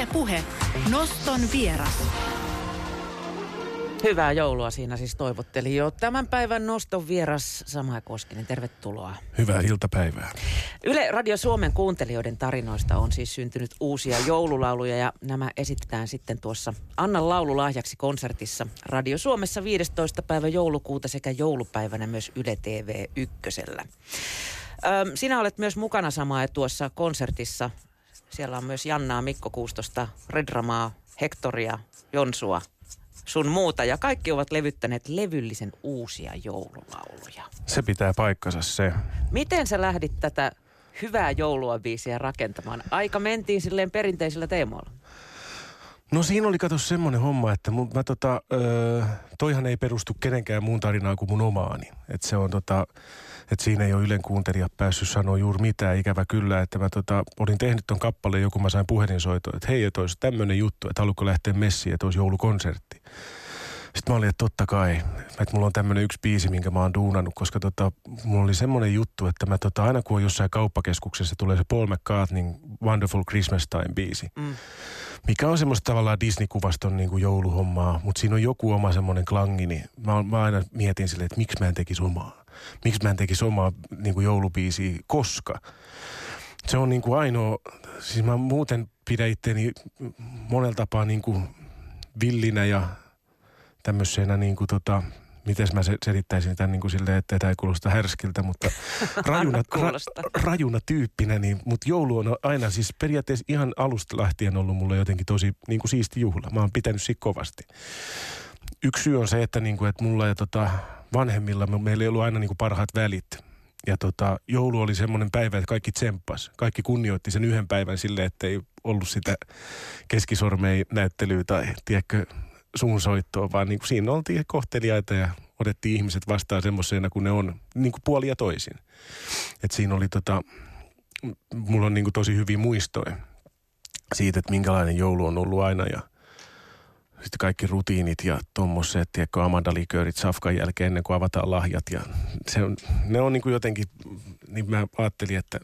Yle Puhe. Noston vieras. Hyvää joulua siinä siis toivotteli jo tämän päivän noston vieras Sama Koskinen. Tervetuloa. Hyvää iltapäivää. Yle Radio Suomen kuuntelijoiden tarinoista on siis syntynyt uusia joululauluja ja nämä esitetään sitten tuossa Annan laululahjaksi konsertissa Radio Suomessa 15. päivä joulukuuta sekä joulupäivänä myös Yle TV ykkösellä. Sinä olet myös mukana samaa tuossa konsertissa. Siellä on myös Jannaa, Mikko Kuustosta, Redramaa, Hektoria, Jonsua, sun muuta. Ja kaikki ovat levyttäneet levyllisen uusia joululauluja. Se pitää paikkansa se. Miten sä lähdit tätä hyvää joulua biisiä rakentamaan? Aika mentiin silleen perinteisillä teemoilla. No siinä oli kato semmoinen homma, että mun, mä tota, öö, toihan ei perustu kenenkään muun tarinaan kuin mun omaani. Että se on tota, että siinä ei ole Ylen kuuntelija päässyt sanoa juuri mitään. Ikävä kyllä, että mä tota, olin tehnyt ton kappaleen, joku mä sain puhelinsoitoa, että hei, että olisi tämmöinen juttu, että haluatko lähteä messiin, että olisi joulukonsertti. Sitten mä olin, että totta kai, että mulla on tämmöinen yksi biisi, minkä mä oon duunannut, koska tota, mulla oli semmoinen juttu, että mä tota, aina kun on jossain kauppakeskuksessa tulee se Paul McCartneyn Wonderful Christmas Time biisi, mm. mikä on semmoista tavallaan Disney-kuvaston niin kuin jouluhommaa, mutta siinä on joku oma semmoinen klangi, niin mä, mä aina mietin silleen, että miksi mä en tekisi omaa. Miksi mä en tekisi omaa niin kuin joulubiisiä, koska se on niin kuin ainoa, siis mä muuten pidän itteeni monella tapaa niin kuin villinä ja tämmöisenä niin kuin tota, miten mä selittäisin tämän niin kuin silleen, että tämä ei kuulosta härskiltä, mutta rajuna, ra, rajuna tyyppinä, niin, mutta joulu on aina siis periaatteessa ihan alusta lähtien ollut mulle jotenkin tosi niin kuin siisti juhla. Mä oon pitänyt siitä kovasti. Yksi syy on se, että, niin kuin, että mulla ja tota, vanhemmilla meillä ei ollut aina niin kuin parhaat välit. Ja tota, joulu oli semmoinen päivä, että kaikki tsemppas. Kaikki kunnioitti sen yhden päivän silleen, että ei ollut sitä keskisormei näyttelyä tai tiedätkö, suunsoittoa, vaan niin kuin siinä oltiin kohteliaita ja otettiin ihmiset vastaan semmoisena kuin ne on, niin kuin puoli ja toisin. Et siinä oli tota, mulla on niin kuin tosi hyviä muistoja siitä, että minkälainen joulu on ollut aina ja sitten kaikki rutiinit ja tuommoiset, tiedätkö, amandaliköörit safkan jälkeen ennen kuin avataan lahjat. Ja se on, ne on niin kuin jotenkin, niin mä ajattelin, että,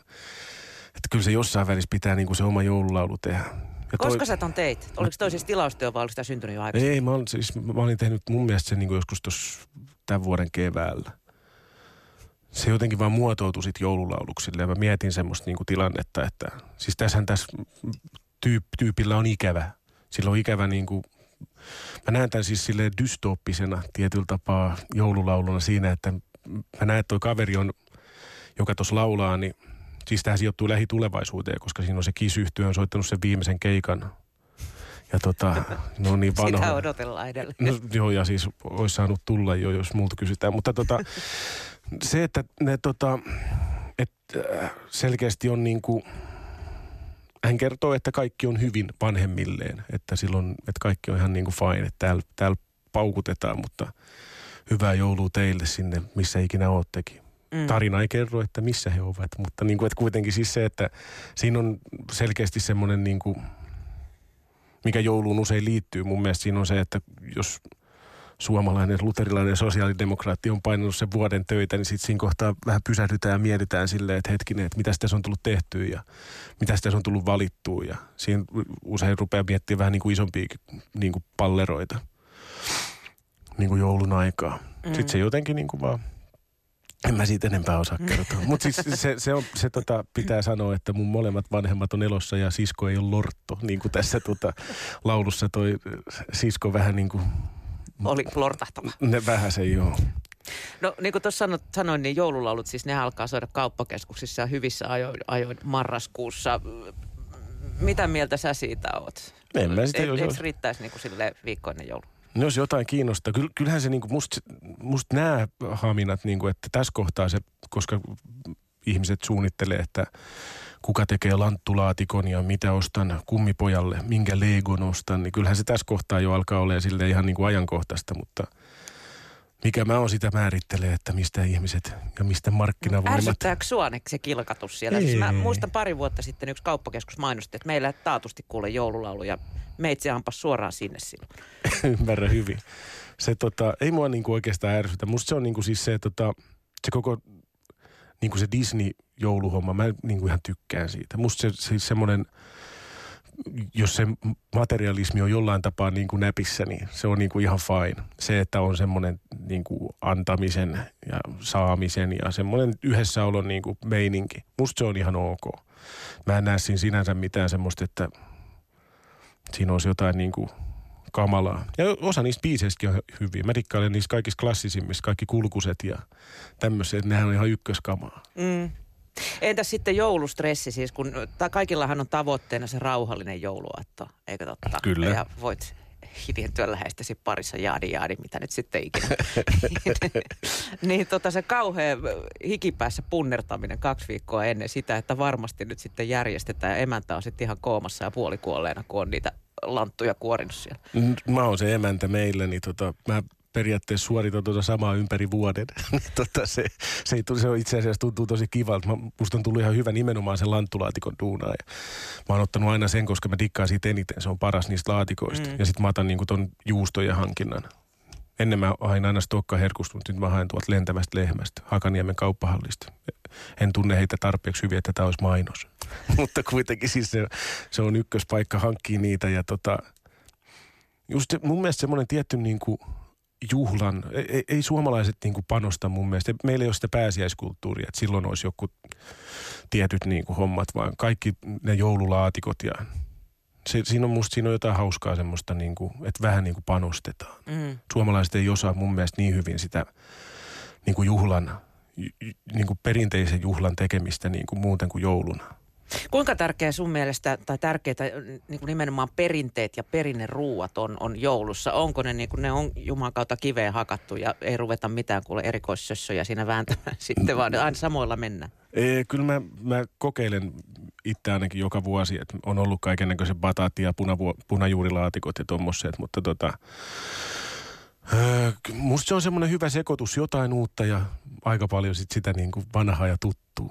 että kyllä se jossain välissä pitää niin kuin se oma joululaulu tehdä. Ja Koska toi... sä ton teit? Oliko toi siis tilaustyö vai oliko sitä syntynyt jo aikaisemmin? Ei, mä, olin, siis, mä olin tehnyt mun mielestä sen niin kuin joskus tuossa tämän vuoden keväällä. Se jotenkin vaan muotoutui sitten joululauluksille ja mä mietin semmoista niin kuin tilannetta, että siis tässähän tässä tyyp, tyypillä on ikävä. Sillä on ikävä niin kuin mä näen tämän siis silleen dystooppisena tietyllä tapaa joululauluna siinä, että mä näen, että toi kaveri on, joka tuossa laulaa, niin siis tähän sijoittuu lähitulevaisuuteen, koska siinä on se kisyhtyö on soittanut sen viimeisen keikan. Ja tota, no niin vanha. Sitä odotellaan edelleen. No, joo, ja siis olisi saanut tulla jo, jos multa kysytään. Mutta tota, se, että ne tota, että äh, selkeästi on niin kuin, hän kertoo, että kaikki on hyvin vanhemmilleen, että silloin, että kaikki on ihan niin kuin fine, että täällä, täällä paukutetaan, mutta hyvää joulua teille sinne, missä ikinä oottekin. Mm. Tarina ei kerro, että missä he ovat, mutta niin kuin, että kuitenkin siis se, että siinä on selkeästi semmoinen, niin kuin, mikä jouluun usein liittyy. Mun mielestä siinä on se, että jos suomalainen luterilainen sosiaalidemokraatti on painanut sen vuoden töitä, niin sitten siinä kohtaa vähän pysähdytään ja mietitään silleen, että hetkinen, että mitä tässä on tullut tehtyä ja mitä tässä on tullut valittua. Ja siinä usein rupeaa miettimään vähän niin kuin isompia niin kuin palleroita niin kuin joulun aikaa. Mm. Sitten se jotenkin niin kuin vaan en mä siitä enempää osaa kertoa. Mutta siis se, se, on, se tota, pitää sanoa, että mun molemmat vanhemmat on elossa ja sisko ei ole lortto. Niin kuin tässä tota, laulussa toi sisko vähän niin kuin oli lortahtava. Ne vähän se joo. No niin kuin tuossa sanoin, niin joululaulut siis ne alkaa soida kauppakeskuksissa ja hyvissä ajoin, ajoin marraskuussa. Mitä mieltä sä siitä oot? En mä sitä, e, Eikö riittäisi niin kuin sille viikkoinen joulu? No jos jotain kiinnostaa, kyllähän se niinku must, must nämä haminat, niinku, että tässä kohtaa se, koska ihmiset suunnittelee, että kuka tekee lanttulaatikon ja mitä ostan kummipojalle, minkä Legon ostan, niin kyllähän se tässä kohtaa jo alkaa olla sille ihan niin kuin ajankohtaista, mutta mikä mä oon sitä määrittelee, että mistä ihmiset ja mistä markkinavoimat. Ärsyttääkö sua se kilkatus siellä? Siis mä muistan pari vuotta sitten yksi kauppakeskus mainosti, että meillä taatusti kuule joululaulu ja meitsi ampas suoraan sinne silloin. Ymmärrän hyvin. Se tota, ei mua niinku oikeastaan ärsytä. Musta se on niinku siis se, tota, se koko niin kuin se Disney-jouluhomma, mä niin kuin ihan tykkään siitä. Musta se, siis semmoinen, jos se materialismi on jollain tapaa niin kuin näpissä, niin se on niin kuin ihan fine. Se, että on semmoinen niin kuin antamisen ja saamisen ja semmoinen yhdessäolon niin kuin meininki. Musta se on ihan ok. Mä en näe siinä sinänsä mitään semmoista, että siinä olisi jotain niin kuin kamalaa. Ja osa niistä biiseistäkin on hyviä. Mä dikkailen niistä kaikista klassisimmista, kaikki kulkuset ja tämmöiset. Nehän on ihan ykköskamaa. Mm. Entäs sitten joulustressi siis, kun ta- kaikillahan on tavoitteena se rauhallinen jouluaatto, eikö totta? Kyllä. Ja voit hiljentyä läheistäsi parissa jaadi jaadi, mitä nyt sitten ikinä. niin tota se kauhea hikipäässä punnertaminen kaksi viikkoa ennen sitä, että varmasti nyt sitten järjestetään ja emäntä on sitten ihan koomassa ja puolikuolleena, kun on niitä lanttuja kuorinut siellä. Mä oon se emäntä meillä, niin tota, mä periaatteessa suoritan tuota samaa ympäri vuoden. tota, se, se, ei, se on itse asiassa tuntuu tosi kivalta. Mä, musta on tullut ihan hyvä nimenomaan sen lanttulaatikon duunaa. Ja mä oon ottanut aina sen, koska mä dikkaan siitä eniten. Se on paras niistä laatikoista. Mm. Ja sit mä otan niinku ton juustojen hankinnan. Ennen mä hain aina stokkaherkusta, mutta nyt mä haen tuolta lentävästä lehmästä, Hakaniemen kauppahallista. En tunne heitä tarpeeksi hyvin, että tämä olisi mainos. mutta kuitenkin siis se, se on ykköspaikka hankkia niitä ja tota, just se- mun mielestä semmoinen tietty niin kuin juhlan, ei, ei- suomalaiset niin kuin panosta mun mielestä. Meillä ei ole sitä pääsiäiskulttuuria, että silloin olisi joku tietyt niin kuin hommat, vaan kaikki ne joululaatikot ja se, siinä on musta siinä on jotain hauskaa semmoista, niin kuin, että vähän niin kuin panostetaan. Mm. Suomalaiset ei osaa mun mielestä niin hyvin sitä niin kuin juhlan, niin kuin perinteisen juhlan tekemistä niin kuin muuten kuin jouluna. Kuinka tärkeä sun mielestä, tai tärkeitä niin kuin nimenomaan perinteet ja perinneruuat on, on joulussa? Onko ne niin kuin ne on Jumalan kautta kiveen hakattu ja ei ruveta mitään kuule erikoissössöjä siinä vääntämään sitten, vaan aina samoilla mennään? Ee, kyllä mä, mä kokeilen itse ainakin joka vuosi, että on ollut kaiken näköisen bataatti ja punavuo, punajuurilaatikot ja tommoset, mutta tota, öö, musta se on semmoinen hyvä sekoitus, jotain uutta ja aika paljon sit sitä niin kuin vanhaa ja tuttuu.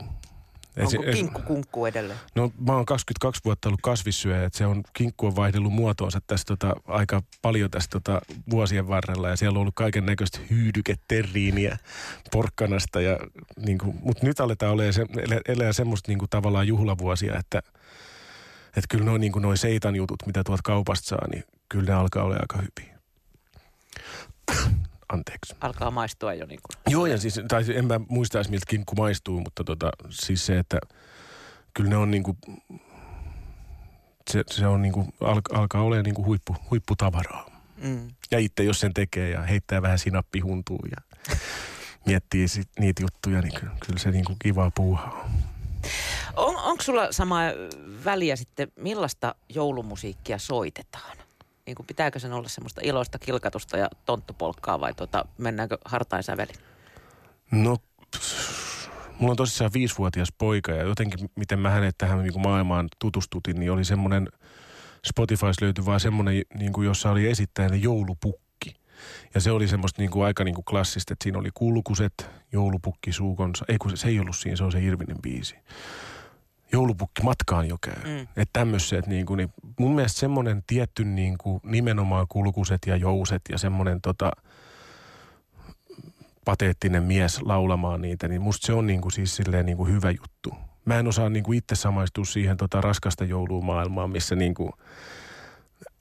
Et se- Onko kinkku kunkku edelleen? No mä oon 22 vuotta ollut kasvissyöjä, että se on, kinkku on vaihdellut muotoonsa tässä tota, aika paljon tässä tota, vuosien varrella ja siellä on ollut kaiken näköistä hyydyketerriiniä porkkanasta ja niin kuin, mutta nyt aletaan olemaan se, elää, semmoista niin kuin, tavallaan juhlavuosia, että että kyllä noin niin kuin noi seitan jutut, mitä tuolta kaupasta saa, niin kyllä ne alkaa olla aika hyviä. Anteeksi. Alkaa maistua jo niin kuin. Joo, ja siis, tai en mä muista edes miltä kinkku maistuu, mutta tota, siis se, että kyllä ne on niinku, se, se on niinku, al, alkaa olemaan niinku huippu, huipputavaraa. Mm. Ja itse jos sen tekee ja heittää vähän sinappihuntuun ja miettii sit niitä juttuja, niin kyllä, kyllä se niinku kivaa puuhaa on. On, onko sulla sama väliä sitten, millaista joulumusiikkia soitetaan? Niin kuin pitääkö sen olla semmoista iloista kilkatusta ja tonttupolkkaa vai tota, mennäänkö hartain sävelin? No, mulla on tosissaan viisivuotias poika ja jotenkin miten mä hänet tähän niin kuin maailmaan tutustutin, niin oli semmoinen, Spotifys löytyi vaan semmoinen, niin kuin, jossa oli esittäjänä joulupukki. Ja se oli semmoista niin kuin aika niin kuin klassista, että siinä oli kulkuset, joulupukki suukonsa. Ei kun se, se ei ollut siinä, se on se Irvinin biisi. Joulupukki matkaan jo käy. Mm. Että tämmöiset, niin kuin, niin mun mielestä semmoinen tietty niin kuin, nimenomaan kulkuset ja jouset ja semmoinen tota, pateettinen mies laulamaan niitä, niin musta se on niin kuin, siis silleen niin kuin hyvä juttu. Mä en osaa niin kuin itse samaistua siihen tota raskasta joulumaailmaan, missä niin kuin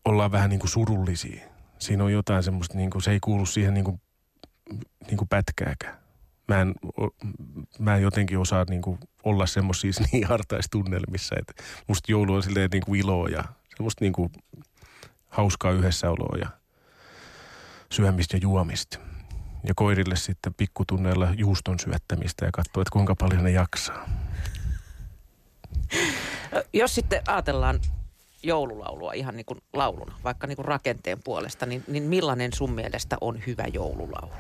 ollaan vähän niin kuin surullisia. Siinä on jotain semmoista, niin kuin, se ei kuulu siihen niin kuin, niin kuin pätkääkään. Mä en, mä en jotenkin osaa niin kuin olla semmoisissa niin hartaistunnelmissa, että musta joulu on silleen niin kuin iloa ja semmoista niin kuin hauskaa yhdessäoloa ja syömistä ja juomista. Ja koirille sitten pikkutunneilla juuston syöttämistä ja katsoa, että kuinka paljon ne jaksaa. Jos sitten ajatellaan joululaulua ihan niin kuin lauluna, vaikka niin kuin rakenteen puolesta, niin, niin millainen sun mielestä on hyvä joululaulu?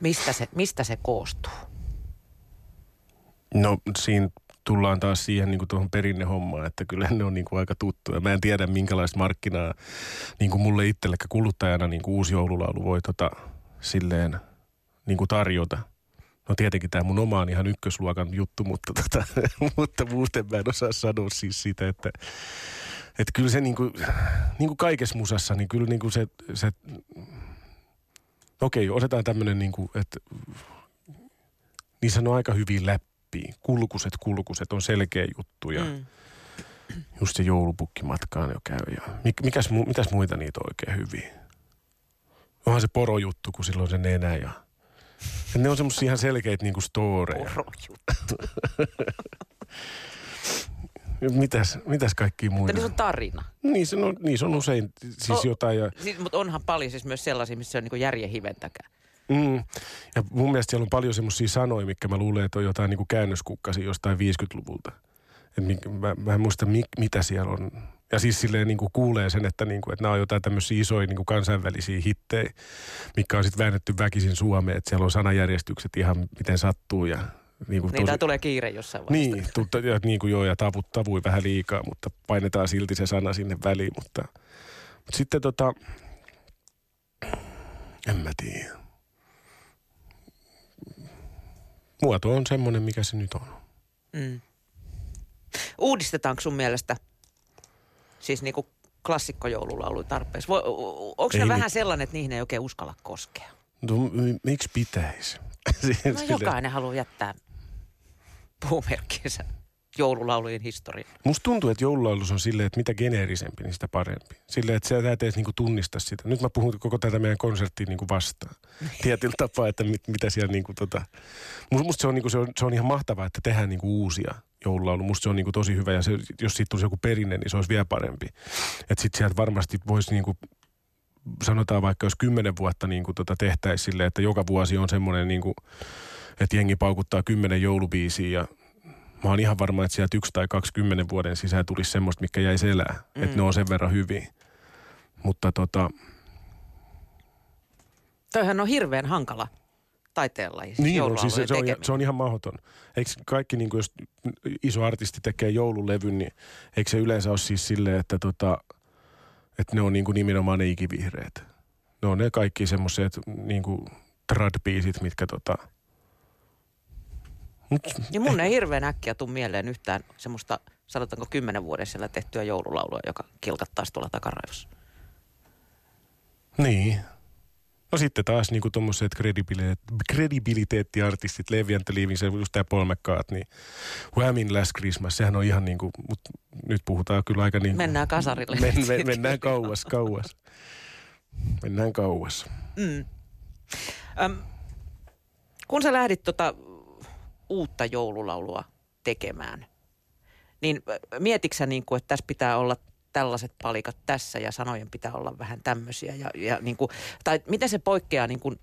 Mistä se, mistä se koostuu? No siinä tullaan taas siihen niin kuin tuohon perinnehommaan, että kyllä ne on niin kuin aika tuttuja. Mä en tiedä minkälaista markkinaa niin kuin mulle itsellekään kuluttajana niin kuin uusi joululaulu voi tota, silleen niin kuin tarjota. No tietenkin tämä mun oma on ihan ykkösluokan juttu, mutta, tota, mutta muuten mä en osaa sanoa siis sitä, että, että kyllä se niin kuin, niin kuin kaikessa musassa, niin kyllä niin kuin se, se okei, otetaan tämmöinen niin kuin, että niissä on aika hyvin läpi. Kulkuset, kulkuset on selkeä juttu ja, mm. Just se joulupukkimatkaan jo käy. Ja mikäs, mitäs muita niitä on oikein hyviä? Onhan se porojuttu, kun silloin se nenä ja... ja ne on semmoisia ihan selkeitä niinku storeja. Porojuttu. mitäs, mitäs kaikki muita? Mutta on tarina. Niin, se on, niin se on usein siis O- jotain. Ja, Siis, mutta onhan paljon siis myös sellaisia, missä se on niin järjen hiventäkään. mm, ja mun mielestä siellä on paljon semmoisia sanoja, mitkä mä luulen, että on jotain niinku käännöskukkasia jostain 50-luvulta. Et mä, mä en muista, mi, mitä siellä on. Ja siis silleen niin kuin kuulee sen, että, niin kuin, että nämä on jotain tämmöisiä isoja niin kuin kansainvälisiä hittejä, mikä on sitten väännetty väkisin Suomeen, että siellä on sanajärjestykset ihan miten sattuu ja niin kuin Niin tää tulee kiire jossain vaiheessa. Niin, tutta, ja, niin kuin joo, ja tavut, tavui vähän liikaa, mutta painetaan silti se sana sinne väliin. Mutta, mutta sitten tota, en mä tiedä. Muoto on semmoinen, mikä se nyt on. Mm. Uudistetaanko sun mielestä siis niinku klassikkojoululaulu tarpeeksi? Voi, onko ne Ei vähän mit- sellainen, että niihin ei oikein uskalla koskea? No, miksi pitäisi? No jokainen haluaa jättää puumerkkinsä joululaulujen historiaan. Musta tuntuu, että joululaulus on silleen, että mitä geneerisempi, niin sitä parempi. Silleen, että sä et edes niinku tunnista sitä. Nyt mä puhun koko tätä meidän konserttia niinku vastaan. Tietyllä tapaa, että mit, mitä siellä niinku tota... Musta, se, on, niinku, se, on, se on ihan mahtavaa, että tehdään niinku uusia joululaulu. Musta se on niinku tosi hyvä ja se, jos siitä tulisi joku perinne, niin se olisi vielä parempi. Että sit sieltä varmasti voisi niinku sanotaan vaikka jos kymmenen vuotta niin kuin tota tehtäisiin silleen, että joka vuosi on semmoinen, niin kuin, että jengi paukuttaa kymmenen joulubiisiä ja mä oon ihan varma, että sieltä yksi tai 20 vuoden sisään tulisi semmoista, mikä jäi elää. Mm. Että ne on sen verran hyviä. Mutta tota, Toihan on hirveän hankala taiteenlaji, siis niin on, siis se, se, on, se on ihan mahdoton. Eikö kaikki, niin kuin jos iso artisti tekee joululevyn, niin eikö se yleensä ole siis silleen, että, tota, että ne on niin kuin nimenomaan ne ikivihreät. Ne on ne kaikki semmoiset niin kuin trad-biisit, mitkä tota... Mut, Ja mun ei hirveän äkkiä tuu mieleen yhtään semmoista, sanotaanko kymmenen vuoden siellä tehtyä joululaulua, joka kilkattaisi tuolla takaraivossa. Niin. No sitten taas niinku tommoset kredibiliteet, kredibiliteettiartistit, Levi and Leaving, se just tää Paul McCart, niin Whamin Last Christmas, sehän on ihan niinku, mut nyt puhutaan kyllä aika niinku... Mennään kasarille. Men, men, mennään kauas, kauas. Mennään kauas. Mm. Öm, kun sä lähdit tota uutta joululaulua tekemään, niin mietitkö niin kuin, että tässä pitää olla tällaiset palikat tässä ja sanojen pitää olla vähän tämmöisiä? Ja, ja niin kuin, tai miten se poikkeaa niin kuin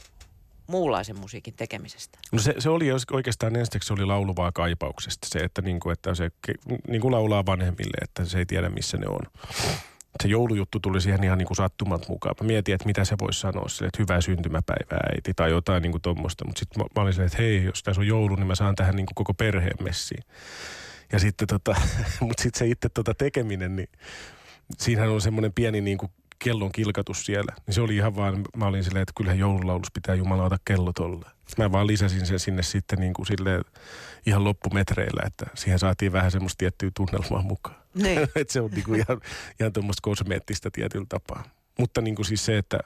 muunlaisen musiikin tekemisestä? No se, se oli oikeastaan ensiksi oli lauluvaa kaipauksesta. Se, että, niinku, että se ke- niinku laulaa vanhemmille, että se ei tiedä missä ne on. Se joulujuttu tuli siihen ihan niinku sattumat mukaan. Mä mietin, että mitä se voisi sanoa sille, että hyvää syntymäpäivää äiti tai jotain niinku tuommoista. Mutta sitten mä, mä olin silleen, että hei, jos tässä on joulu, niin mä saan tähän niinku koko perheen messiin. Ja sitten tota, mutta sitten se itse tota tekeminen, niin siinähän on semmoinen pieni niinku kellon kilkatus siellä. Niin se oli ihan vaan, mä olin silleen, että kyllähän joululaulussa pitää jumalauta kello tolle. Mä vaan lisäsin sen sinne sitten niin kuin silleen ihan loppumetreillä, että siihen saatiin vähän semmoista tiettyä tunnelmaa mukaan. Niin. että se on niin kuin ihan, ihan tuommoista kosmeettista tietyllä tapaa. Mutta niin kuin siis se, että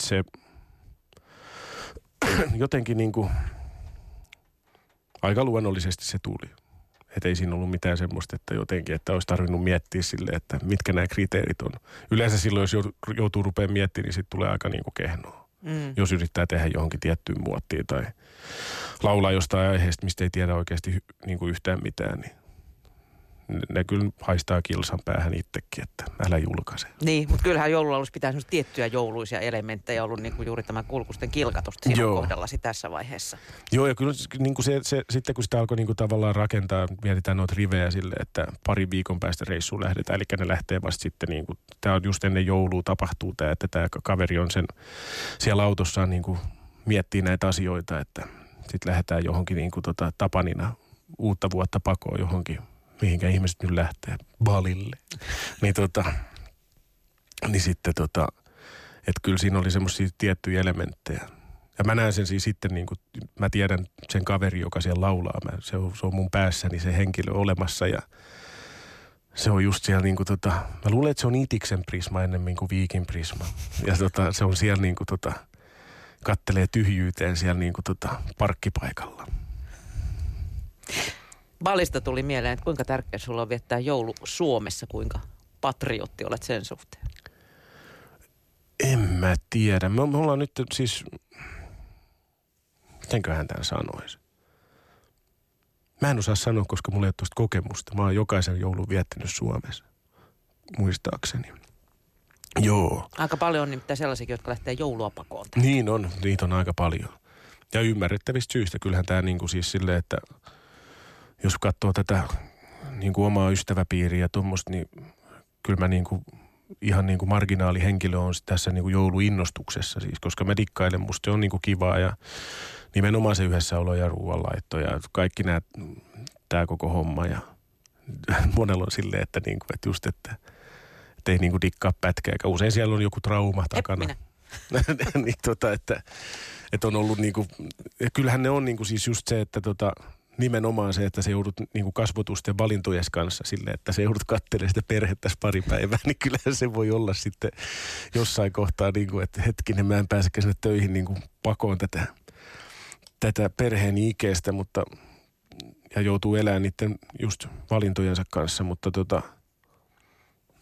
se jotenkin niin kuin aika luonnollisesti se tuli. Että ei siinä ollut mitään semmoista, että jotenkin, että olisi tarvinnut miettiä sille, että mitkä nämä kriteerit on. Yleensä silloin, jos jou- joutuu rupeaa miettimään, niin sitten tulee aika niin kuin kehnoa. Mm. Jos yrittää tehdä johonkin tiettyyn muottiin tai laulaa jostain aiheesta, mistä ei tiedä oikeasti niin kuin yhtään mitään, niin ne, kyllä haistaa kilsan päähän itsekin, että älä julkaise. Niin, mutta kyllähän joululaulussa pitää semmoisia tiettyjä jouluisia elementtejä ollut niin kuin juuri tämä kulkusten kilkatusta siinä Joo. kohdallasi tässä vaiheessa. Joo, ja kyllä niin kuin se, se, sitten kun sitä alkoi niin kuin tavallaan rakentaa, mietitään noita rivejä sille, että pari viikon päästä reissuun lähdetään, eli ne lähtee vasta sitten niin kuin, tämä on just ennen joulua tapahtuu tämä, että tämä kaveri on sen siellä autossaan niin kuin miettii näitä asioita, että sitten lähdetään johonkin niin kuin tota, tapanina uutta vuotta pakoon johonkin, mihinkä ihmiset nyt lähtee, Balille. niin tota, niin sitten tota, että kyllä siinä oli semmoisia tiettyjä elementtejä. Ja mä näen sen siis sitten, niin kuin, mä tiedän sen kaveri, joka siellä laulaa. Mä, se, on, se on mun päässäni se henkilö olemassa ja se on just siellä niin kuin, tota, mä luulen, että se on Itiksen prisma ennemmin kuin Viikin prisma. Ja tota, se on siellä niin kuin, tota, kattelee tyhjyyteen siellä niin kuin, tota, parkkipaikalla. Balista tuli mieleen, että kuinka tärkeä sulla on viettää joulu Suomessa, kuinka patriotti olet sen suhteen? En mä tiedä. Me, me ollaan nyt siis, mitenköhän tämän sanoisi? Mä en osaa sanoa, koska mulla ei ole tuosta kokemusta. Mä oon jokaisen joulun viettänyt Suomessa, muistaakseni. Joo. Aika paljon on nimittäin sellaisia, jotka lähtee joulua pakoon. Niin on, niitä on aika paljon. Ja ymmärrettävistä syistä. Kyllähän tämä niin kuin siis silleen, että jos katsoo tätä niin kuin omaa ystäväpiiriä ja tuommoista, niin kyllä mä niin kuin ihan niin kuin marginaalihenkilö on tässä niin kuin jouluinnostuksessa siis, koska mä dikkailen, musta se on niin kuin kivaa ja nimenomaan se yhdessäolo ja ruoanlaitto ja kaikki nämä, tämä koko homma ja monella on silleen, että, niin kuin, että just, että, että ei niin kuin dikkaa pätkää, usein siellä on joku trauma takana. niin, tota, että, että on ollut niin kuin, ja kyllähän ne on niin kuin siis just se, että tota, nimenomaan se, että se joudut niin kuin kasvotusten valintojen kanssa sille, että se joudut katselemaan sitä perhettä pari päivää, niin kyllähän se voi olla sitten jossain kohtaa, niin kuin, että hetkinen, mä en pääsekään sinne töihin niin kuin pakoon tätä, tätä perheen ikeestä, mutta ja joutuu elämään niiden just valintojensa kanssa, mutta tota,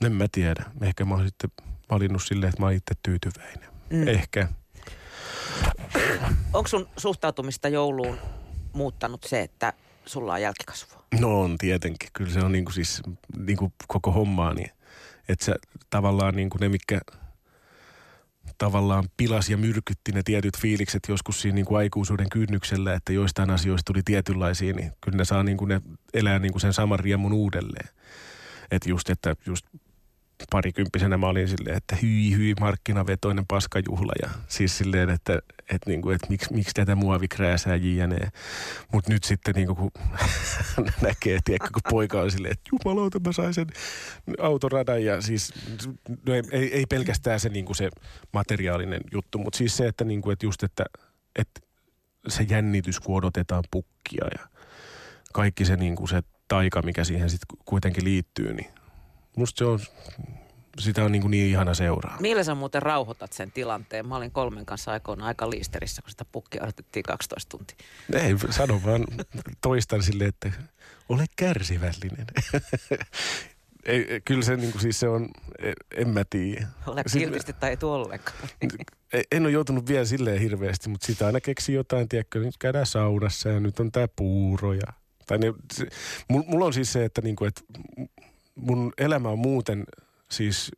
en mä tiedä. Ehkä mä oon sitten valinnut silleen, että mä oon itse tyytyväinen. Mm. Ehkä. Onko sun suhtautumista jouluun muuttanut se, että sulla on jälkikasvua? No on tietenkin. Kyllä se on niin kuin siis niin kuin koko hommaa niin, että se tavallaan niin kuin ne, mikä tavallaan pilas ja myrkytti ne tietyt fiilikset joskus siinä niin kuin aikuisuuden kynnyksellä, että joistain asioista tuli tietynlaisia, niin kyllä ne saa niin kuin ne elää niin kuin sen saman riemun uudelleen. Että just, että just parikymppisenä mä olin silleen, että hyi hyi markkinavetoinen paskajuhla ja siis silleen, että, että, niin kuin, että miksi, miksi tätä muovikrääsää jne. Mutta nyt sitten niin kuin, kun näkee, tiedätkö, kun poika on silleen, että jumalauta mä sain sen autoradan ja siis no ei, ei, ei pelkästään se, niin kuin se materiaalinen juttu, mutta siis se, että, niin kuin, että just, että, että se jännitys, kun odotetaan pukkia ja kaikki se, niin kuin se taika, mikä siihen sitten kuitenkin liittyy, niin musta se on, sitä on niin, kuin niin ihana seuraa. Millä sä muuten rauhoitat sen tilanteen? Mä olin kolmen kanssa aikoina aika liisterissä, kun sitä pukkia odotettiin 12 tuntia. Ei, sano vaan, toistan sille, että ole kärsivällinen. Ei, kyllä se, niin kuin, siis se on, en mä tiedä. Ole kiltisti tai ei ollenkaan. En ole joutunut vielä silleen hirveästi, mutta sitä aina keksi jotain, tiedätkö, nyt käydään saunassa ja nyt on tämä puuro ja tai ne, se, mulla on siis se, että, niinku, että mun elämä on muuten siis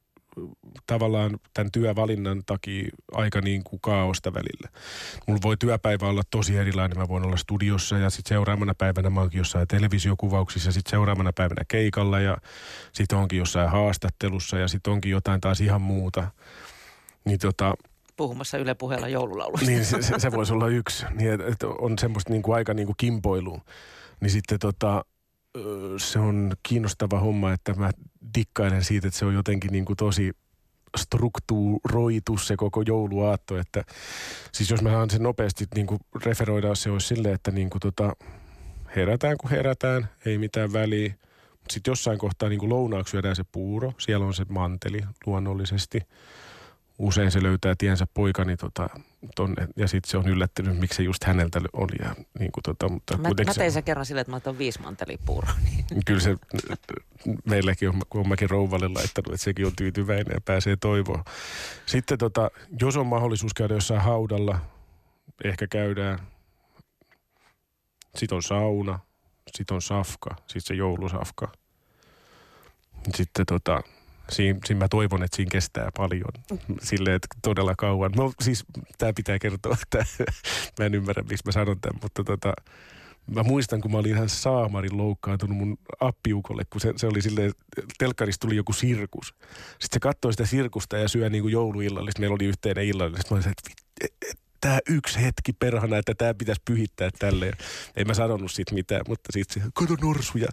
tavallaan tämän työvalinnan takia aika niin kuin kaaosta välillä. Mulla voi työpäivä olla tosi erilainen. Mä voin olla studiossa ja sitten seuraavana päivänä mä oonkin jossain televisiokuvauksissa ja sitten seuraavana päivänä keikalla ja sitten onkin jossain haastattelussa ja sitten onkin jotain taas ihan muuta. Niin tota, puhumassa Yle puheella joululaulusta. Niin, se, se, se voisi olla yksi. Niin, että on semmoista niin kuin aika niin kuin kimpoilua. Niin sitten tota, se on kiinnostava homma, että mä dikkailen siitä, että se on jotenkin niin kuin tosi strukturoitu se koko jouluaatto. Että, siis jos saan sen nopeasti niin kuin referoida, se olisi silleen, että niin kuin tota, herätään kun herätään, ei mitään väliä. Sitten jossain kohtaa niin kuin lounaaksi syödään se puuro, siellä on se manteli luonnollisesti – usein se löytää tiensä poikani tota, tonne, ja sitten se on yllättynyt, miksi se just häneltä oli. Ja, niin kuin, tota, mutta mä, mä tein se kerran silleen, että mä otan viisi mantelipuuroa. Niin. Kyllä se meilläkin on, kun on mäkin rouvalle laittanut, että sekin on tyytyväinen ja pääsee toivoa. Sitten tota, jos on mahdollisuus käydä jossain haudalla, ehkä käydään. Sitten on sauna, sitten on safka, sitten se joulusafka. Sitten tota, Siin, siinä mä toivon, että siinä kestää paljon. Silleen, että todella kauan. No siis tämä pitää kertoa, että mä en ymmärrä, miksi mä sanon tämän, mutta tota, mä muistan, kun mä olin ihan saamarin loukkaantunut mun appiukolle, kun se, se oli silleen, telkkarista tuli joku sirkus. Sitten se katsoi sitä sirkusta ja syö niin kuin jouluillallista. Meillä oli yhteinen illallista. Mä olin että tämä yksi hetki perhana, että tämä pitäisi pyhittää tälle. Ei mä sanonut siitä mitään, mutta sitten se, kato norsuja.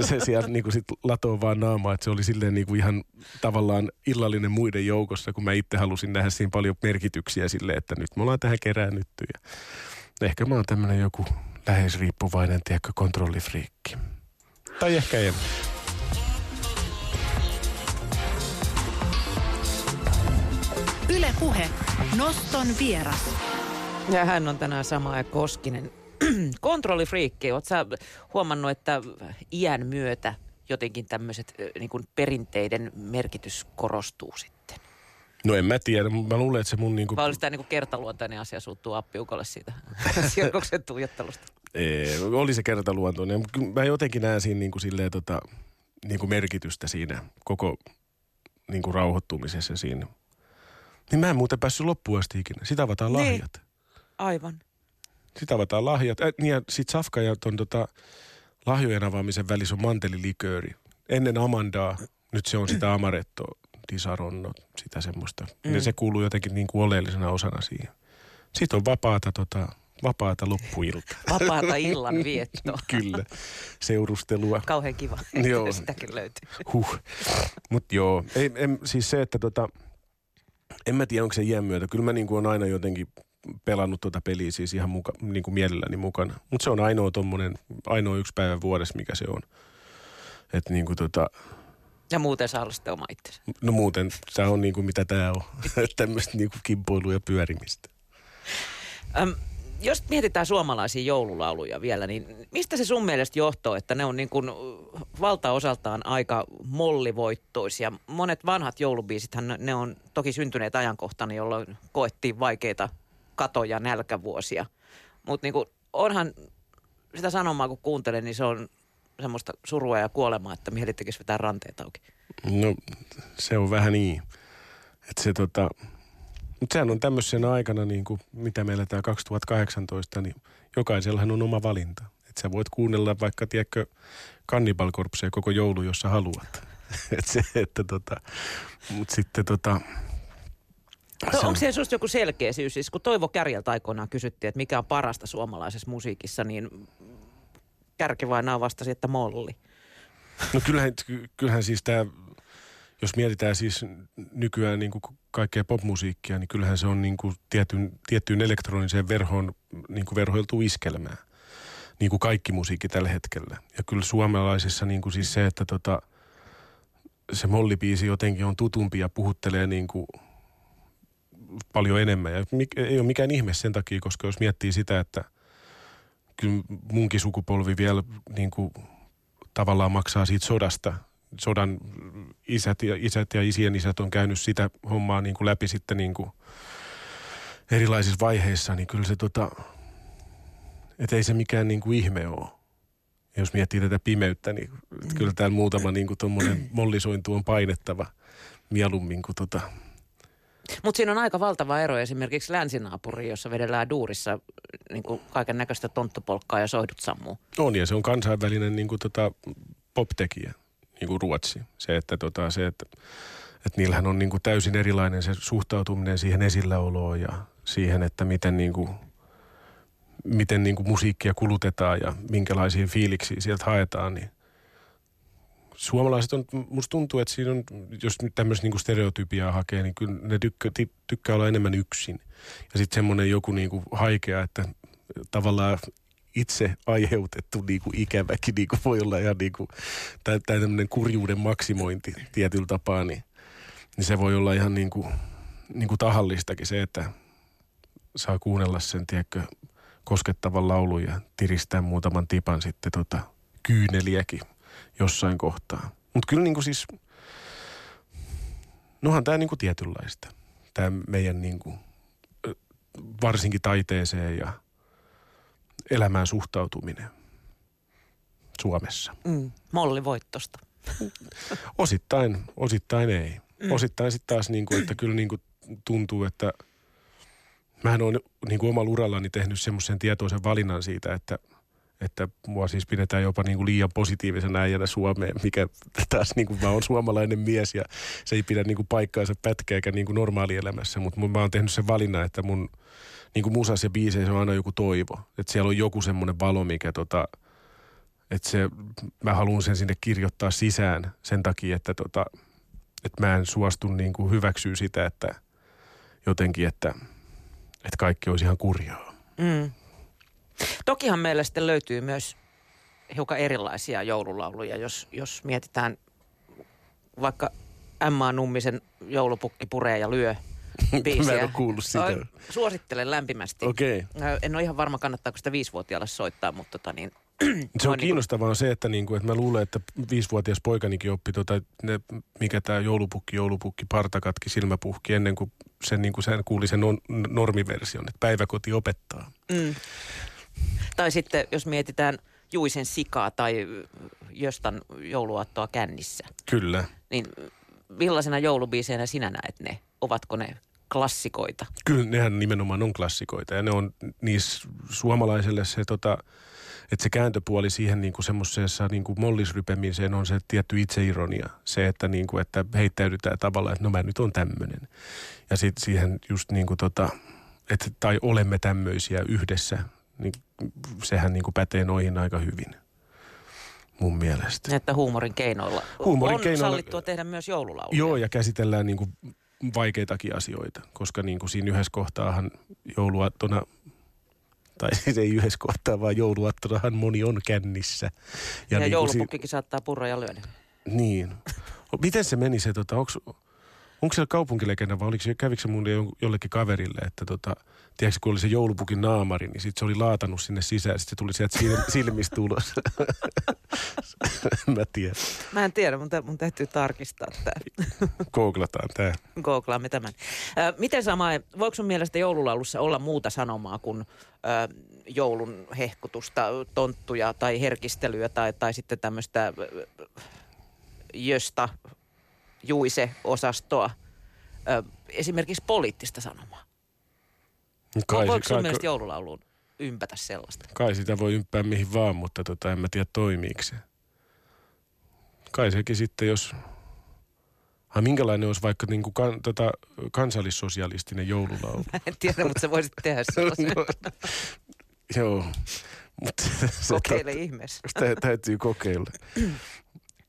Se siellä niin kuin sit latoo vaan naamaa, että se oli silleen niin kuin ihan tavallaan illallinen muiden joukossa, kun mä itse halusin nähdä siinä paljon merkityksiä sille, että nyt me ollaan tähän keräännytty. Ja ehkä mä oon tämmöinen joku läheisriippuvainen, tiedätkö, kontrollifriikki. Tai ehkä en. Puhe. Noston vieras. Ja hän on tänään sama ja Koskinen. kontrollifriikki, oot sä huomannut, että iän myötä jotenkin tämmöiset niin perinteiden merkitys korostuu sitten? No en mä tiedä, mä luulen, että se mun niinku... Vai olisi tämä niinku kertaluontainen asia suuttuu appiukolle siitä sirkuksen tuijottelusta? Ei, oli se kertaluontoinen. Mä jotenkin näen siinä niinku silleen tota, niinku merkitystä siinä koko niinku rauhoittumisessa siinä. Niin mä en muuten päässyt loppuun asti ikinä. Sitä avataan niin. lahjat. Aivan. Sitä avataan lahjat. Äh, niin ja sit Safka ja ton tota, lahjojen avaamisen välissä on mantelilikööri. Ennen Amandaa, nyt se on sitä amarettoa, disaronno, sitä semmoista. Mm. Ja se kuuluu jotenkin niin kuin oleellisena osana siihen. Sitten on vapaata, tota, vapaata loppuilta. Vapaata illan viettoa. Kyllä, seurustelua. Kauhean kiva, joo. sitäkin löytyy. Huh. Mutta joo, ei, en, siis se, että tota, en mä tiedä, onko se iän myötä. Kyllä mä niin kuin on aina jotenkin pelannut tuota peliä siis ihan muka, niin kuin mielelläni mukana. Mutta se on ainoa tommonen, ainoa yksi päivä vuodessa, mikä se on. Että niin kuin tota... Ja muuten saa olla sitten oma itsensä. No muuten, se on niin kuin mitä tämä on. Tämmöistä niin kuin kimpoilua ja pyörimistä. Öm, jos mietitään suomalaisia joululauluja vielä, niin mistä se sun mielestä johtuu, että ne on niin kuin valtaosaltaan aika mollivoittoisia? Monet vanhat joulubiisithän ne on toki syntyneet ajankohtana, jolloin koettiin vaikeita katoja nälkävuosia. Mutta niin onhan sitä sanomaa, kun kuuntelen, niin se on semmoista surua ja kuolemaa, että mieli tekisi vetää ranteet auki. No se on vähän niin. Että se tota, mutta sehän on tämmöisenä aikana, niin kuin, mitä meillä tämä 2018, niin jokaisellahan on oma valinta. Että sä voit kuunnella vaikka, tiedätkö, kannibalkorpseja koko joulu, jos sä haluat. Et se, että tota, mutta sitten tota, No, onko se susta joku selkeä syy? Siis kun Toivo Kärjeltä aikoinaan kysyttiin, että mikä on parasta suomalaisessa musiikissa, niin Kärki vain vastasi, että molli. No kyllähän, kyllähän siis tämä, jos mietitään siis nykyään niin kuin kaikkea popmusiikkia, niin kyllähän se on niin kuin tietyn, tiettyyn elektroniseen verhoon niin kuin verhoiltu iskelmää. Niin kuin kaikki musiikki tällä hetkellä. Ja kyllä suomalaisissa niin kuin siis se, että tota, se mollipiisi jotenkin on tutumpi ja puhuttelee niin kuin paljon enemmän. Ja ei ole mikään ihme sen takia, koska jos miettii sitä, että kyllä munkin sukupolvi vielä niin kuin tavallaan maksaa siitä sodasta. Sodan isät ja, isät ja isien isät on käynyt sitä hommaa niin kuin läpi sitten niin kuin erilaisissa vaiheissa, niin kyllä se tota, että ei se mikään niin kuin ihme ole. Jos miettii tätä pimeyttä, niin kyllä täällä muutama niin kuin mollisointu on painettava mieluummin kuin tota, mutta siinä on aika valtava ero esimerkiksi länsinaapuriin, jossa vedellään duurissa niin kaiken näköistä tonttupolkkaa ja soidut sammuu. On ja se on kansainvälinen niin kuin, tota, pop-tekijä, niin kuin Ruotsi. Se, että, tota, se, että, että niillähän on niin kuin täysin erilainen se suhtautuminen siihen esilläoloon ja siihen, että miten, niin kuin, miten niin kuin musiikkia kulutetaan ja minkälaisia fiiliksiä sieltä haetaan, niin suomalaiset on, musta tuntuu, että siinä on, jos nyt tämmöistä niinku stereotypiaa hakee, niin kyllä ne tykkää, tykkää olla enemmän yksin. Ja sitten semmoinen joku niinku haikea, että tavallaan itse aiheutettu niinku ikäväkin niinku voi olla ihan niinku, tai, tai tämmöinen kurjuuden maksimointi tietyllä tapaa, niin, niin se voi olla ihan niinku, niinku tahallistakin se, että saa kuunnella sen, tiedätkö, koskettavan laulun ja tiristää muutaman tipan sitten tota kyyneliäkin jossain kohtaa. Mutta kyllä niin kuin siis, nohan tämä niin kuin tietynlaista. Tämä meidän niin kuin, varsinkin taiteeseen ja elämään suhtautuminen Suomessa. Mm, molli voittosta. Osittain, osittain ei. Mm. Osittain sitten taas niin kuin, että kyllä niin kuin tuntuu, että mähän olen niin kuin omalla urallani tehnyt semmoisen tietoisen valinnan siitä, että – että mua siis pidetään jopa niin kuin liian positiivisena äijänä Suomeen, mikä taas niin kuin mä oon suomalainen mies ja se ei pidä niin kuin paikkaansa pätkääkään niin kuin normaalielämässä, mutta mä oon tehnyt sen valinnan, että mun niin kuin musas ja biiseissä on aina joku toivo, että siellä on joku semmoinen valo, mikä tota, että se, mä haluan sen sinne kirjoittaa sisään sen takia, että tota, että mä en suostu niin kuin hyväksyä sitä, että jotenkin, että, että kaikki olisi ihan kurjaa. Mm. Tokihan meillä sitten löytyy myös hiukan erilaisia joululauluja, jos, jos mietitään vaikka Emma Nummisen joulupukki puree ja lyö. Biisiä. Mä en ole kuullut sitä. Oi, Suosittelen lämpimästi. Okei. Ö, En ole ihan varma, kannattaako sitä viisivuotiaalle soittaa, mutta tota niin... Se on noin niin kuin- kiinnostavaa on se, että, niinku, että mä luulen, että viisivuotias poikanikin oppi, tota, ne, mikä tämä joulupukki, joulupukki, partakatki, silmäpuhki, ennen kuin sen, niinku, sen kuuli sen non, normiversion, että päiväkoti opettaa. Mm. Tai sitten, jos mietitään Juisen sikaa tai Jöstan jouluaattoa kännissä, Kyllä. niin millaisena joulubiiseinä sinä näet ne? Ovatko ne klassikoita? Kyllä nehän nimenomaan on klassikoita ja ne on niissä suomalaiselle se tota, että se kääntöpuoli siihen niinku semmoisessa niinku mollisrypemiseen on se tietty itseironia. Se, että, niinku, että heittäydytään tavallaan, että no mä nyt on tämmöinen. Ja sitten siihen just niinku tota, että tai olemme tämmöisiä yhdessä, niin sehän niinku pätee noihin aika hyvin mun mielestä. Että huumorin keinoilla Huumorin on keinoilla- sallittua tehdä myös joululauluja. Joo, ja käsitellään niin kuin vaikeitakin asioita, koska niin kuin siinä yhdessä kohtaahan jouluaattona, tai siis ei yhdessä kohtaa, vaan jouluaattonahan moni on kännissä. Ja, niin ja kuin joulupukkikin saattaa purra ja lyödä. Si- niin. Miten se meni se, tota, onko siellä kaupunkilegenda vai oliko se, kävikö se mun jo- jollekin kaverille, että tota, tiedätkö, kun oli se joulupukin naamari, niin sitten se oli laatannut sinne sisään, sitten se tuli sieltä sil- silmistä ulos. Mä tiedän. Mä en tiedä, mun, tä- mun täytyy tarkistaa tämä. Googlataan tämä. Googlaamme tämän. Ö, miten sama, voiko sun mielestä joululaulussa olla muuta sanomaa kuin ö, joulun hehkutusta, tonttuja tai herkistelyä tai, tai sitten tämmöistä ö, jöstä, juise-osastoa, ö, esimerkiksi poliittista sanomaa? Kai, voiko sun kai- mielestä joululauluun ympätä sellaista? Kai sitä voi ympää mihin vaan, mutta tota, en mä tiedä toimiiko se. Kai sekin sitten, jos... Ha, minkälainen olisi vaikka niinku kan, tota, kansallissosialistinen joululaulu? En tiedä, mutta sä voisit tehdä sellaisen. No, Joo, mutta se Kokeile ihmeessä. Sitä täytyy kokeilla.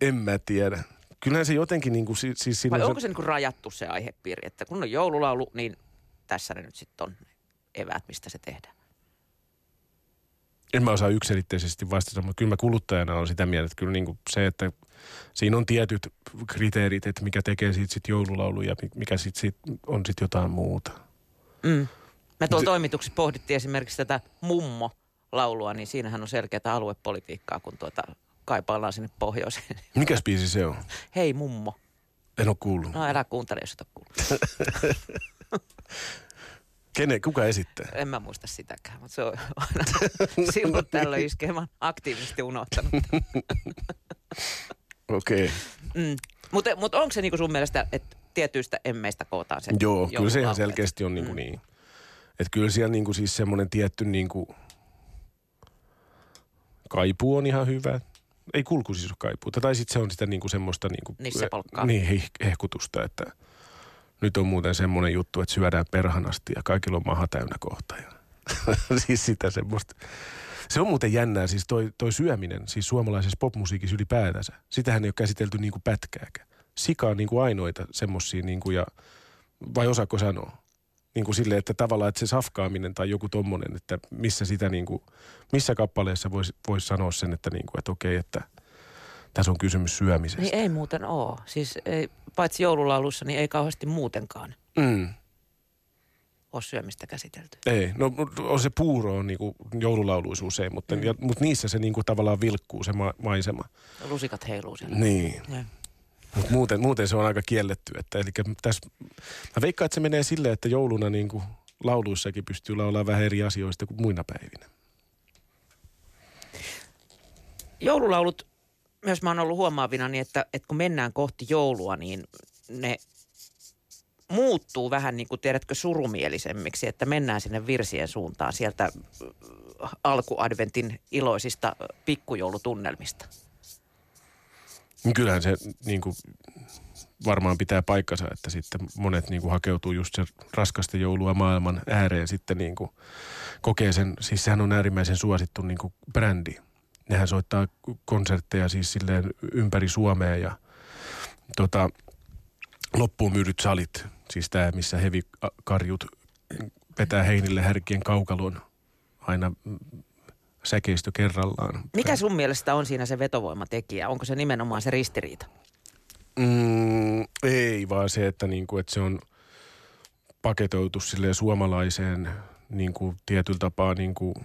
en mä tiedä. Kyllähän se jotenkin niinku, si- siis Vai silloin onko se niin kuin rajattu se aihepiiri, että kun on joululaulu, niin tässä ne nyt sitten on eväät, mistä se tehdään. En mä osaa yksilitteisesti vastata, mutta kyllä mä kuluttajana on sitä mieltä, että kyllä niin kuin se, että siinä on tietyt kriteerit, että mikä tekee siitä sit joululaulu ja mi- mikä sit, sit on sitten jotain muuta. Mm. Me tuolla Se- toimituksessa pohdittiin esimerkiksi tätä mummo-laulua, niin siinähän on selkeää aluepolitiikkaa, kun tuota kaipaillaan sinne pohjoiseen. Mikäs biisi se on? Hei mummo. En ole kuullut. No älä kuuntele, jos et ole kuullut. Kene, kuka esittää? En mä muista sitäkään, mutta se on aina silloin. Mä oon aktiivisesti unohtanut. Okei. Okay. Mm. Mutta mut onko se niinku sun mielestä, että tietyistä emmeistä kootaan se Joo, kyllä se ihan selkeästi on niinku niin. Että kyllä siellä niinku siis semmoinen tietty niinku kaipuu on ihan hyvä. Ei kulku siis kaipuuta. Tai sitten se on sitä niinku semmoista niinku, Nissepolkkaa. niin, heh- hehkutusta, että nyt on muuten semmoinen juttu, että syödään perhanasti ja kaikilla on maha täynnä kohta. Ja siis sitä semmoista. Se on muuten jännää, siis toi, toi syöminen, siis suomalaisessa popmusiikissa ylipäätänsä. Sitähän ei ole käsitelty niinku pätkääkään. Sika on niinku ainoita semmosia, niinku ja, vai osaako sanoa? Niin kuin silleen, että tavallaan että se safkaaminen tai joku tommonen, että missä sitä niin kuin, missä kappaleessa voisi vois sanoa sen, että, niin kuin, että okei, että tässä on kysymys syömisestä. Niin ei muuten oo. Siis ei, paitsi joululaulussa, niin ei kauheasti muutenkaan Mm, ole syömistä käsitelty. ei, no mut on se puuro on niin joululauluissa usein, mutta, mm. ja, mutta niissä se niin kuin tavallaan vilkkuu se ma- maisema. Lusikat heiluu siellä. Niin, Ja. mutta muuten, muuten se on aika kielletty. Että, eli tässä, mä veikkaan, että se menee silleen, että jouluna niin kuin lauluissakin pystyy laulaa vähän eri asioista kuin muina päivinä. Joululaulut, myös mä oon ollut huomaavina, niin että, että kun mennään kohti joulua, niin ne muuttuu vähän niin kuin tiedätkö surumielisemmiksi, että mennään sinne virsien suuntaan sieltä äh, alkuadventin iloisista pikkujoulutunnelmista. Niin Kyllähän se niin kuin, varmaan pitää paikkansa, että sitten monet niin kuin, hakeutuu just sen raskasta joulua maailman ääreen sitten niin kuin, kokee sen, siis sehän on äärimmäisen suosittu niin kuin, brändi. Nehän soittaa konsertteja siis silleen ympäri Suomea ja tota, loppuun myydyt salit, siis tämä missä hevikarjut vetää heinille härkien kaukalon aina säkeistö kerrallaan. Mikä sun mielestä on siinä se vetovoimatekijä? Onko se nimenomaan se ristiriita? Mm, ei, vaan se, että, niinku, että se on paketoitu suomalaiseen niin kuin tietyllä tapaa niin kuin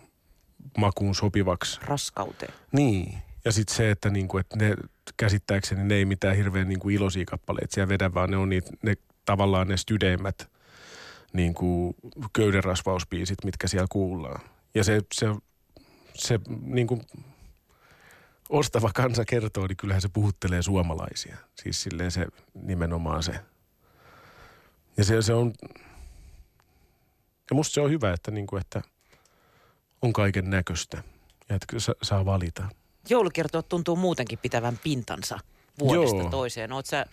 makuun sopivaksi. Raskauteen. Niin. Ja sitten se, että, niin kuin, että ne käsittääkseni ne ei mitään hirveän niin kuin iloisia kappaleita siellä vedä, vaan ne on niitä, ne, tavallaan ne stydeimmät niin kuin köydenrasvausbiisit, mitkä siellä kuullaan. Ja se, se, se niin kuin ostava kansa kertoo, niin kyllähän se puhuttelee suomalaisia. Siis silleen se nimenomaan se. Ja se, se on, ja musta se on hyvä, että, niin kuin, että on kaiken näköistä ja että sa, saa valita. Joulukiertoa tuntuu muutenkin pitävän pintansa vuodesta Joo. toiseen. Oot sä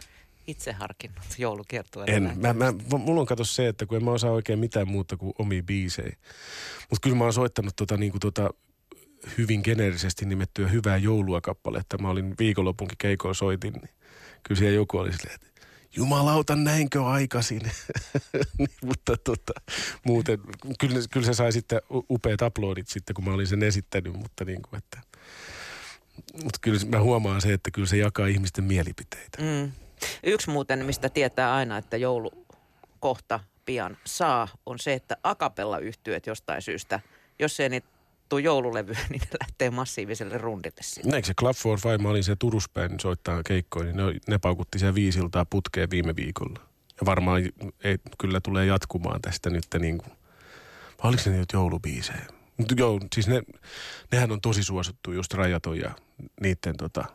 itse harkinnut joulukiertoa? En. Mä, mä, mulla on kato se, että kun en mä osaa oikein mitään muuta kuin omia biisejä. Mutta kyllä mä oon soittanut tota, niinku tota, hyvin geneerisesti nimettyä Hyvää joulua kappaletta. Mä olin viikonlopunkin keikoilla soitin, niin kyllä siellä joku oli silleen, että Jumalauta, näinkö aikaisin? niin, mutta tota, muuten, kyllä, kyllä se sai sitten upeat uploadit sitten, kun mä olin sen esittänyt, mutta niin kuin, että mutta kyllä mä huomaan se, että kyllä se jakaa ihmisten mielipiteitä. Mm. Yksi muuten, mistä tietää aina, että joulu kohta pian saa, on se, että akapella yhtyöt jostain syystä, jos ei niitä tule joululevyä, niin ne lähtee massiiviselle rundille sinne. Eikö se Club for Five, mä olin siellä Turussa päin soittaa keikkoja, niin ne, ne paukutti siellä viisiltaa putkeen viime viikolla. Ja varmaan ei, kyllä tulee jatkumaan tästä nyt niin kuin, oliko ne niitä joulubiisejä? Mutta joo, siis ne, nehän on tosi suosittu, just Rajaton ja niiden tota...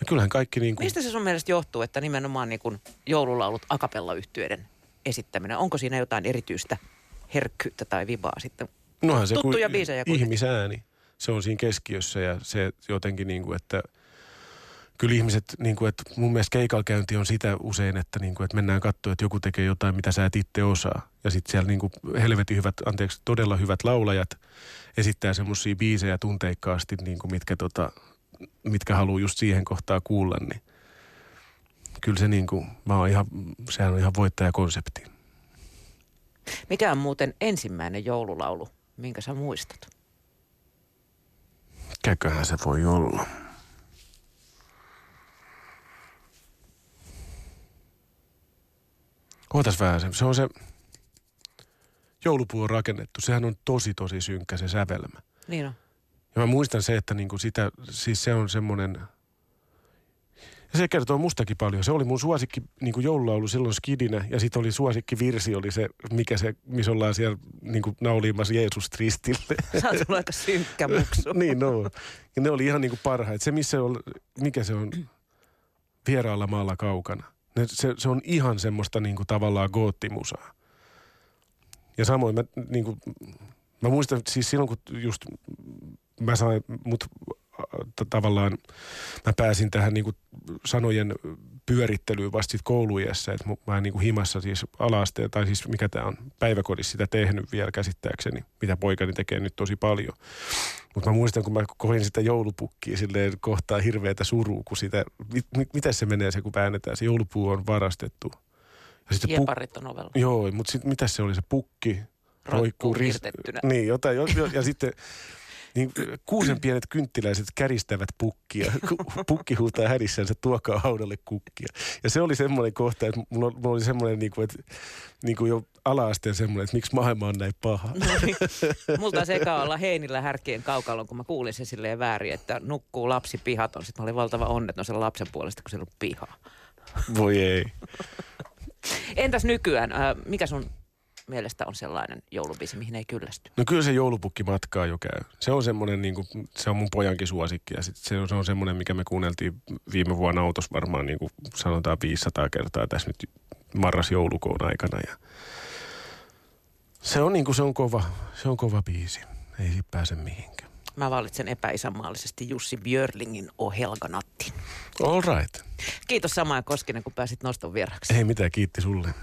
Ja kyllähän kaikki niin kuin... Mistä se sun mielestä johtuu, että nimenomaan niin kuin joululaulut akapella yhtyöiden esittäminen, onko siinä jotain erityistä herkkyyttä tai vibaa sitten? Nohan se, Tuttuja kun biisejä kuitenkin. ihmisääni, se on siinä keskiössä ja se jotenkin niin kuin, että kyllä ihmiset, niin kuin, että mun mielestä keikalkäynti on sitä usein, että, niin kuin, että mennään katsoa, että joku tekee jotain, mitä sä et itse osaa. Ja sitten siellä niin kuin helvetin hyvät, anteeksi, todella hyvät laulajat esittää semmoisia biisejä tunteikkaasti, niin kuin mitkä, tota, mitkä haluaa just siihen kohtaan kuulla, niin kyllä se niin kuin, mä oon ihan, sehän on ihan voittajakonsepti. Mikä on muuten ensimmäinen joululaulu, minkä sä muistat? Mikäköhän se voi olla? Ootas vähän se. Se on se, joulupuu on rakennettu. Sehän on tosi tosi synkkä se sävelmä. Niin on. Ja mä muistan se, että niinku sitä, siis se on semmoinen, ja se kertoo mustakin paljon. Se oli mun suosikki niinku joululaulu silloin skidinä ja sitten oli suosikki virsi oli se, mikä se, missä ollaan siellä niinku nauliimassa Jeesus ristille. Sä oot aika synkkä muksu. niin, no. Ja ne oli ihan niinku parhaita. Se, missä on, mikä se on, vieraalla maalla kaukana. Ne, se, se on ihan semmoista niinku tavallaan goottimusaa. Ja samoin mä, niinku, mä muistan siis silloin, kun just mä sain, mut tavallaan mä pääsin tähän niinku sanojen pyörittelyyn vasta sit kouluiässä, että mä en niinku himassa siis alaasteen, tai siis mikä tämä on, päiväkodissa sitä tehnyt vielä käsittääkseni, mitä poikani tekee nyt tosi paljon. Mutta mä muistan, kun mä koin sitä joulupukkia silleen kohtaa hirveätä surua, kun sitä, mit, mit, miten se menee se, kun väännetään, se joulupuu on varastettu. Ja sitten puk- on ovella. Joo, mutta sitten mitä se oli se pukki? Roikkuu ris- hirtettynä. Niin, jotain. Jo, jo, ja sitten niin kuusen pienet kynttiläiset käristävät pukkia. Pukki huutaa hädissänsä, tuokaa haudalle kukkia. Ja se oli semmoinen kohta, että mulla, mulla oli semmoinen, niin kuin, että niin kuin jo ala-asteen semmoinen, että miksi maailma on näin paha. No niin. Multa taisi eka olla Heinillä härkien kaukalon, kun mä kuulin sen silleen väärin, että nukkuu lapsi pihaton. Sitten mä olin valtava onneton sen lapsen puolesta, kun se ollut pihaa. Voi ei. Entäs nykyään, äh, mikä sun mielestä on sellainen joulubiisi, mihin ei kyllästy? No kyllä se joulupukki matkaa jo käy. Se on semmoinen, niin kuin, se on mun pojankin suosikki ja sit se, on, se on semmoinen, mikä me kuunneltiin viime vuonna autossa varmaan niin kuin sanotaan 500 kertaa tässä nyt marras-joulukoon aikana. Ja se on niin kuin, se on kova, se on kova biisi. Ei siitä pääse mihinkään. Mä valitsen epäisänmaallisesti Jussi Björlingin O Helga Nattin. All right. Kiitos Samaa Koskinen, kun pääsit noston vieraksi. Ei mitään, kiitti sulle.